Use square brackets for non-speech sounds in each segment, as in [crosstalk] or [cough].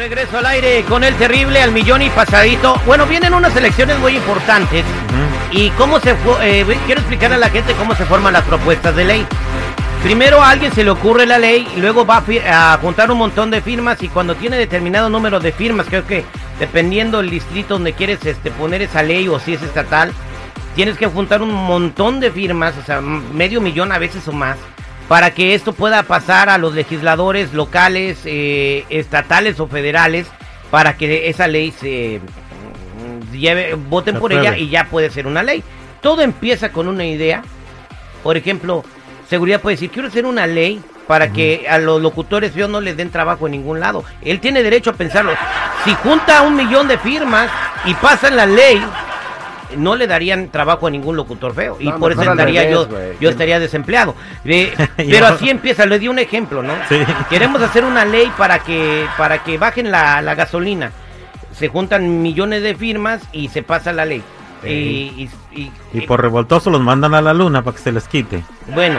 Regreso al aire con el terrible al millón y pasadito. Bueno, vienen unas elecciones muy importantes. Y cómo se eh, quiero explicar a la gente cómo se forman las propuestas de ley. Primero a alguien se le ocurre la ley y luego va a, juntar un montón de firmas y cuando tiene determinado número de firmas, creo que dependiendo del distrito donde quieres este, poner esa ley o si es estatal, tienes que juntar un montón de firmas, o sea, medio millón a veces o más para que esto pueda pasar a los legisladores locales, eh, estatales o federales, para que esa ley se mm, lleve, voten por ella y ya puede ser una ley. Todo empieza con una idea. Por ejemplo, seguridad puede decir, quiero hacer una ley para que a los locutores yo no les den trabajo en ningún lado. Él tiene derecho a pensarlo. Si junta un millón de firmas y pasan la ley, no le darían trabajo a ningún locutor feo. y por eso estaría yo, yo estaría desempleado. [laughs] pero así empieza, le di un ejemplo, ¿no? Queremos hacer una ley para que, para que bajen la, gasolina. Se juntan millones de firmas y se pasa la ley. Y, y, por revoltoso los mandan a la luna para que se les quite. Bueno,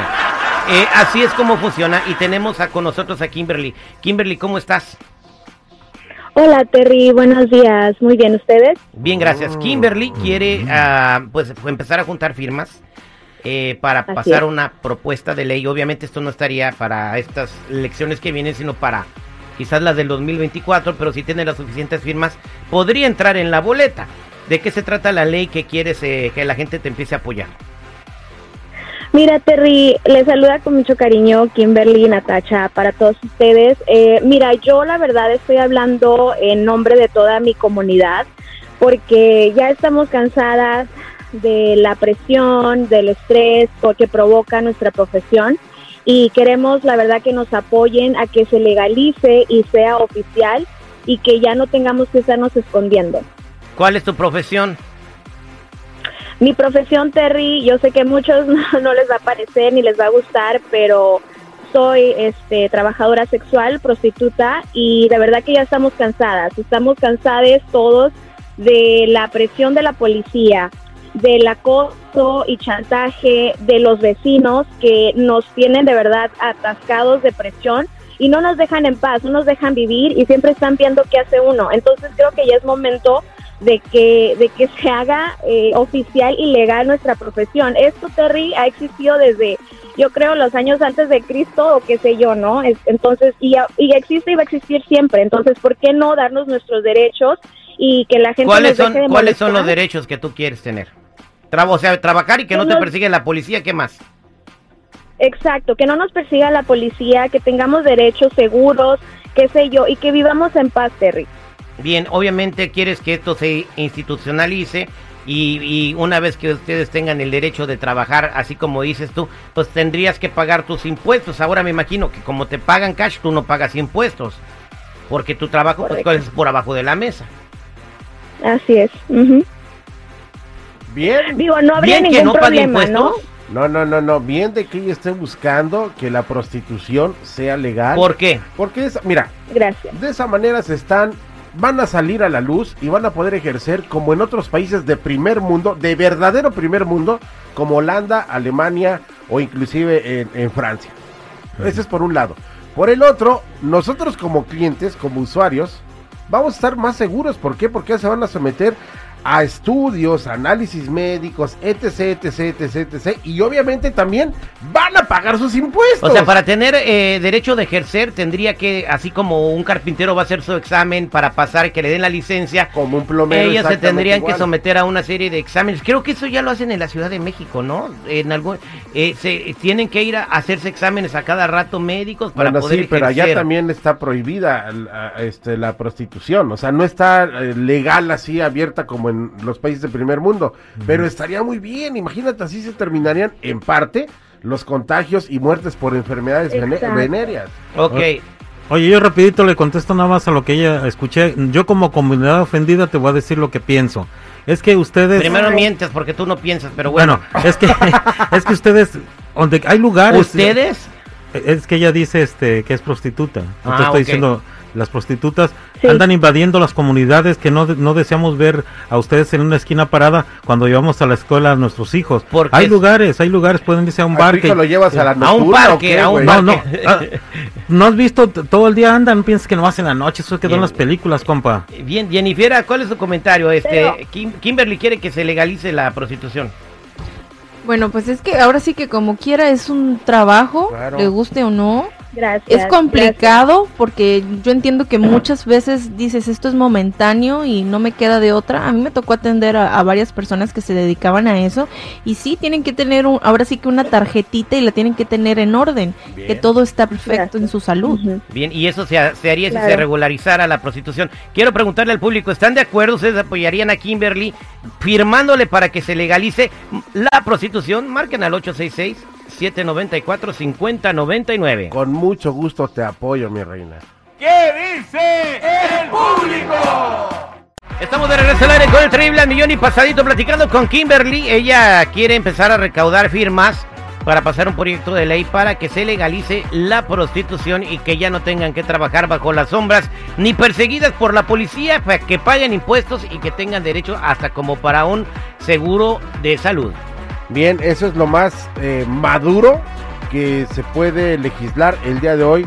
eh, así es como funciona. Y tenemos a, con nosotros a Kimberly. Kimberly, ¿cómo estás? Hola Terry, buenos días. Muy bien, ¿ustedes? Bien, gracias. Kimberly quiere uh, pues empezar a juntar firmas eh, para pasar una propuesta de ley. Obviamente esto no estaría para estas elecciones que vienen, sino para quizás las del 2024, pero si tiene las suficientes firmas, podría entrar en la boleta. ¿De qué se trata la ley que quieres eh, que la gente te empiece a apoyar? Mira, Terry, le saluda con mucho cariño Kimberly y Natacha para todos ustedes. Eh, mira, yo la verdad estoy hablando en nombre de toda mi comunidad porque ya estamos cansadas de la presión, del estrés que provoca nuestra profesión y queremos la verdad que nos apoyen a que se legalice y sea oficial y que ya no tengamos que estarnos escondiendo. ¿Cuál es tu profesión? Mi profesión, Terry, yo sé que muchos [laughs] no, les va a parecer ni les va a gustar, pero soy este, trabajadora sexual, prostituta, y de verdad que ya estamos cansadas. Estamos cansadas todos de la presión de la policía, del acoso y chantaje de los vecinos que nos tienen de verdad atascados de presión y no nos dejan en paz, no nos dejan vivir y siempre están viendo qué hace uno. Entonces creo que ya es momento de que, de que se haga eh, oficial y legal nuestra profesión. Esto, Terry, ha existido desde, yo creo, los años antes de Cristo o qué sé yo, ¿no? Entonces, y, y existe y va a existir siempre. Entonces, ¿por qué no darnos nuestros derechos y que la gente... ¿Cuáles, son, ¿cuáles son los derechos que tú quieres tener? o sea, trabajar y que no te persigue la policía, ¿qué más? Exacto, que no nos persiga la policía, que tengamos derechos seguros, qué sé yo, y que vivamos en paz, Terry. Bien, obviamente quieres que esto se institucionalice y, una vez que ustedes tengan el derecho de trabajar, así como dices tú, pues tendrías que pagar tus impuestos. Ahora me imagino que como te pagan cash, tú no pagas impuestos, porque tu trabajo pues, es por abajo de la mesa. Así es. Bien. Digo, no habría ningún que no problema, ¿no? No, no, no, no. Bien de que ella esté buscando que la prostitución sea legal. ¿Por qué? Porque es, mira, Gracias. de esa manera se están van a salir a la luz y van a poder ejercer como en otros países de primer mundo, de verdadero primer mundo, como Holanda, Alemania o inclusive en, Francia. Ese es por un lado. Por el otro, nosotros como clientes, como usuarios, vamos a estar más seguros. ¿Por qué? Porque se van a someter a estudios, análisis médicos, etc, etc, etc, etc. Y obviamente también van a pagar sus impuestos. O sea, para tener eh, derecho de ejercer tendría que, así como un carpintero va a hacer su examen para pasar que le den la licencia, como un plomero. Ellos se tendrían que someter a una serie de exámenes. Creo que eso ya lo hacen en la Ciudad de México, ¿no? En algún, eh, se tienen que ir a hacerse exámenes a cada rato médicos para poder sí, pero allá también está prohibida este, la prostitución. O sea, no está eh, legal así abierta como en los países de primer mundo. Pero estaría muy bien, imagínate, así se terminarían en parte los contagios y muertes por enfermedades venéreas. Ok. Oye, yo rapidito le contesto nada más a lo que ella escuché. Yo como comunidad ofendida te voy a decir lo que pienso. Es que ustedes... Primero mientes porque tú no piensas, pero bueno. Bueno, es que, [laughs] es que ustedes, donde hay lugares... ¿Ustedes? Es que ella dice este que es prostituta. No Ah, te estoy ok. diciendo las prostitutas Sí. andan invadiendo las comunidades que no, no deseamos ver a ustedes en una esquina parada cuando llevamos a la escuela a nuestros hijos. Porque Hay es- lugares, hay lugares, pueden irse a un ¿A tu bar hijo que lo llevas a la A un nocturna parque, qué, a un güey? no, no, ah, no has visto todo el día andan, no piensas que no hacen la noche, eso quedó en las películas, compa. Bien, Jennifer, ¿cuál es tu comentario? Este, Pero- Kim- Kimberly quiere que se legalice la prostitución. Bueno, pues es que ahora sí que como quiera es un trabajo, Claro. le guste o no. Gracias. Es complicado porque yo entiendo que muchas veces dices esto es momentáneo y no me queda de otra. A mí me tocó atender a, a varias personas que se dedicaban a eso y sí tienen que tener un, ahora sí que una tarjetita y la tienen que tener en orden, que todo está perfecto Gracias. en su salud. Bien, y eso se, se haría si se regularizara la prostitución. Quiero preguntarle al público, ¿están de acuerdo? ¿Ustedes apoyarían a Kimberly firmándole para que se legalice la prostitución? Marquen al 866-794-5099. Con mucho gusto te apoyo, mi reina. Estamos de regreso al aire con el terrible al millón y pasadito platicando con Kimberly. Ella quiere empezar a recaudar firmas para pasar un proyecto de ley para que se legalice la prostitución y que ya no tengan que trabajar bajo las sombras ni perseguidas por la policía para que paguen impuestos y que tengan derecho hasta como para un seguro de salud. Bien, eso es lo más eh, maduro que se puede legislar el día de hoy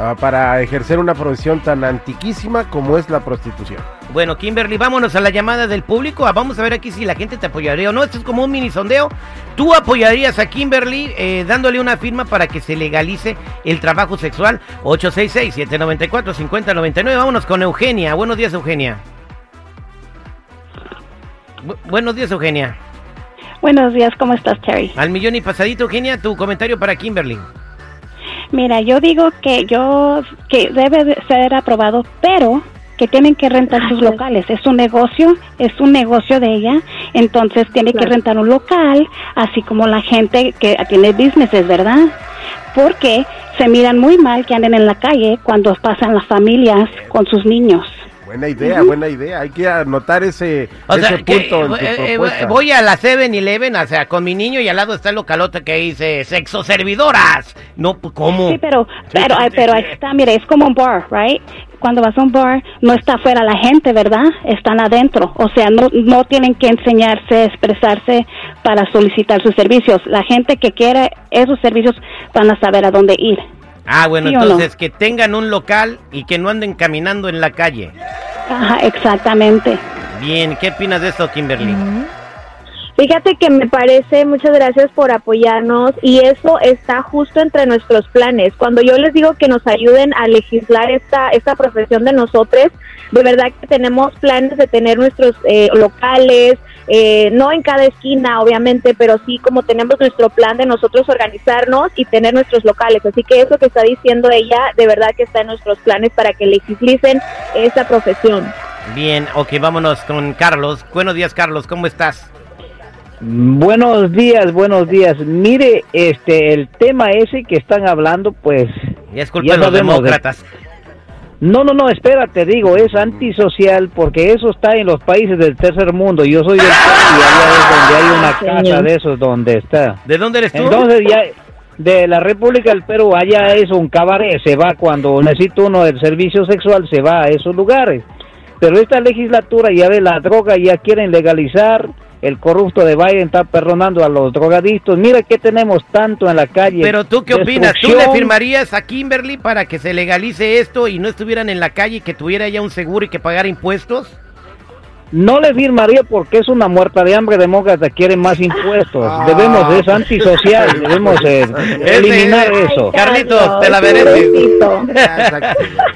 ah, para ejercer una profesión tan antiquísima como es la prostitución. Bueno, Kimberly, vámonos a la llamada del público. Ah, Vamos a ver aquí si la gente te apoyaría o no. Esto es como un mini sondeo. ¿Tú apoyarías a Kimberly eh, dándole una firma para que se legalice el trabajo sexual? 866-794-5099. Vámonos con Eugenia. Buenos días, Eugenia. Bu- buenos días, Eugenia. Buenos días, ¿cómo estás, Terry? Al millón y pasadito, Eugenia, tu comentario para Kimberly. Mira, yo digo que yo que debe de ser aprobado, pero que tienen que rentar sus locales. Es un negocio, es un negocio de ella, entonces tiene que rentar un local, así como la gente que tiene businesses, ¿verdad? Porque se miran muy mal que anden en la calle cuando pasan las familias con sus niños. Buena idea, buena idea. Hay que anotar ese, O ese sea, que, punto en tu eh, eh, propuesta. voy a la 7-Eleven, o sea, con mi niño y al lado está el localote que dice sexo servidoras. No, pues, ¿cómo? Sí, pero, pero, ay, pero ahí está, mire, es como un bar, right? Cuando vas a un bar, no está afuera la gente, ¿verdad? Están adentro. O sea, no, no tienen que enseñarse, expresarse para solicitar sus servicios. La gente que quiere esos servicios van a saber a dónde ir. Ah, bueno, ¿Sí o no? entonces que tengan un local y que no anden caminando en la calle. Ajá, exactamente. Bien, ¿qué opinas de esto, Kimberly? Fíjate que me parece, muchas gracias por apoyarnos y eso está justo entre nuestros planes. Cuando yo les digo que nos ayuden a legislar esta, esta profesión de nosotros, de verdad que tenemos planes de tener nuestros eh, locales, eh, no en cada esquina obviamente, pero sí como tenemos nuestro plan de nosotros organizarnos y tener nuestros locales. Así que eso que está diciendo ella, de verdad que está en nuestros planes para que legislicen esta profesión. Bien, ok, vámonos con Carlos. Buenos días, Carlos, ¿cómo estás? Buenos días, buenos días. Mire, este, el tema ese que están hablando, pues, Ya es culpa Ya de los de- demócratas. No, no, no, espérate, digo, es antisocial porque eso está en los países del tercer mundo. Yo soy del país y allá es donde hay una casa Señor. de esos donde está. ¿De dónde eres tú? Entonces ya de la República del Perú, allá es un cabaret, se va cuando necesita uno del servicio sexual, se va a esos lugares. Pero esta legislatura ya ve la droga, ya quieren legalizar, el corrupto de Biden está perdonando a los drogadictos. Mira que tenemos tanto en la calle. Pero tú qué opinas? ¿Tú le firmarías a Kimberly para que se legalice esto y no estuvieran en la calle y que tuviera ya un seguro y que pagara impuestos? No le firmaría porque es una muerta de hambre demócrata, quieren más [laughs] impuestos. Ah. Debemos, es antisocial, [laughs] debemos eh, eliminar Ese- eso. Carlitos, te la mereces.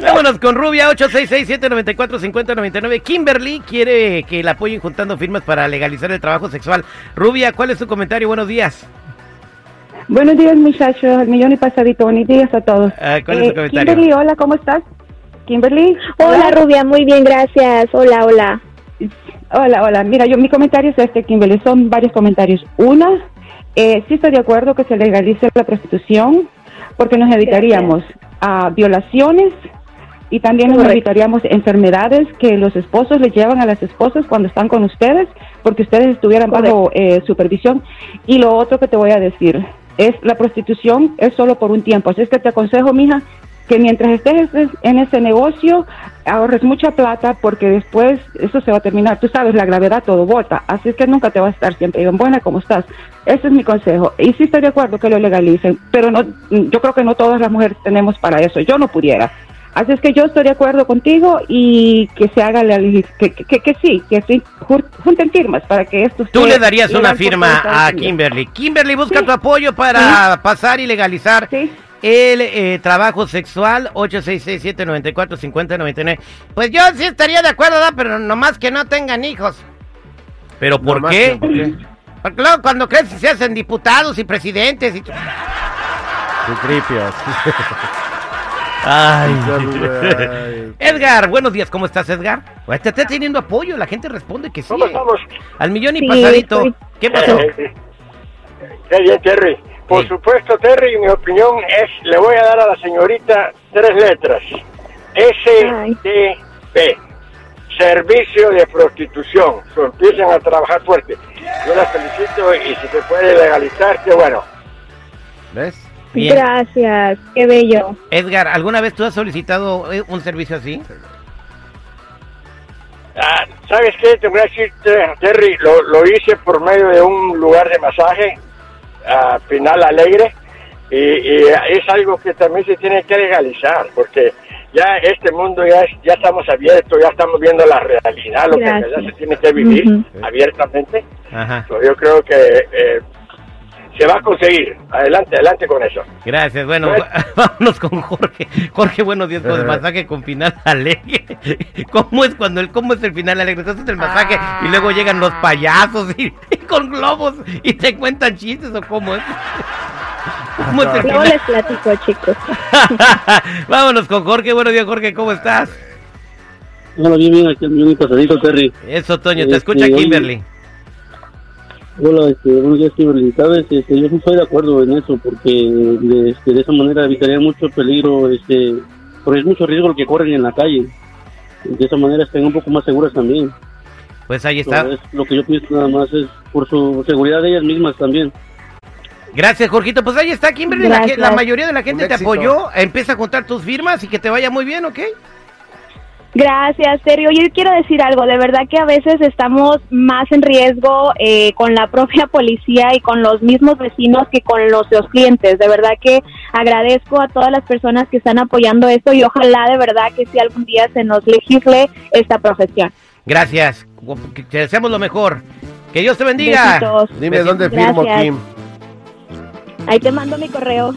Vámonos con Rubia 866-794-5099. Kimberly quiere que la apoyen juntando firmas para legalizar el trabajo sexual. Rubia, ¿cuál es tu comentario? Buenos días. Buenos días, muchachos. El millón y pasadito. Buenos días a todos. Ah, ¿Cuál es tu Eh, comentario? Kimberly, hola, ¿cómo estás? Kimberly. Hola Rubia, muy bien, gracias. Hola, hola. Hola, hola. Mira, yo mi comentario es este, Kimberly. Son varios comentarios. Una, eh, sí estoy de acuerdo que se legalice la prostitución porque nos evitaríamos a violaciones y también nos evitaríamos enfermedades que los esposos les llevan a las esposas cuando están con ustedes porque ustedes estuvieran bajo eh, supervisión. Y lo otro que te voy a decir, es la prostitución es solo por un tiempo. Así es que te aconsejo, mija, que mientras estés en ese negocio ahorres mucha plata porque después eso se va a terminar. Tú sabes, la gravedad todo bota. Así es que nunca te va a estar siempre bien buena como estás. Ese es mi consejo. Y sí estoy de acuerdo que lo legalicen, pero no, yo creo que no todas las mujeres tenemos para eso. Yo no pudiera. Así es que yo estoy de acuerdo contigo y que se haga la que, que, que, sí, que sí, junten firmas para que esto Tú le darías una firma a Kimberly. Kimberly busca tu apoyo para pasar y legalizar el eh, trabajo sexual 866-794-5099. Pues yo sí estaría de acuerdo, pero nomás que no tengan hijos. ¿Pero por qué? Porque luego cuando crecen se hacen diputados y presidentes y... tripias. [laughs] Ay. [laughs] Edgar, buenos días, ¿cómo estás, Edgar? Pues te está teniendo apoyo, la gente responde que sí. ¿Cómo estamos? Al millón y pasadito. ¿Qué pasó? Eh, qué bien, Terry. Por supuesto, Terry, mi opinión es, le voy a dar a la señorita tres letras. SDP. Servicio de prostitución. So, empiezan a trabajar fuerte. Yo la felicito y si se puede legalizar, qué bueno. ¿Ves? Gracias, qué bello. Edgar, ¿alguna vez tú has solicitado eh, un servicio así? Ah, ¿Sabes qué? Te voy a decir, Terry, lo, lo hice por medio de un lugar de masaje, a Pinal Alegre, y, es algo que también se tiene que legalizar, porque ya este mundo ya ya estamos abiertos, ya estamos viendo la realidad, lo que ya se tiene que vivir abiertamente. yo creo que eh, se va a conseguir. Adelante, adelante con eso. Gracias. Bueno, [laughs] vámonos con Jorge. Jorge, buenos días con el masaje con final alegre. [laughs] ¿Cómo es cuando el cómo es el final alegre? Entonces el masaje y luego llegan los payasos y, con globos y te cuentan chistes o cómo es. ¿Cómo el final? les platico, chicos. [laughs] vámonos con Jorge. Buenos días, Jorge. ¿Cómo estás? Hola, bien, bien. Aquí mi pasadito, Terry. Eso, Toño. Te escucha este, Kimberly. Hola, este, buenos días, Kimberly. Sabes, este, yo no estoy de acuerdo en eso porque de, este, de esa manera evitaría mucho peligro, este, porque es mucho riesgo lo que corren en la calle. De esa manera estén un poco más seguras también. Pues ahí está. lo que yo pienso nada más es por su seguridad de ellas mismas también. Gracias, Jorgito. Pues ahí está, Kimberly. La, mayoría de la gente te apoyó. Empieza a contar tus firmas y que te vaya muy bien, ¿ok? Gracias, Sergio. Yo quiero decir algo, de verdad que a veces estamos más en riesgo eh, con la [laughs] propia policía y con los mismos vecinos que con los, los, clientes. De verdad que agradezco a todas las personas que están apoyando esto y ojalá de verdad que si algún día se nos legisle esta profesión. Gracias, te deseamos lo mejor. Que Dios te bendiga. Dime dónde firmo, Kim. Ahí te mando mi correo.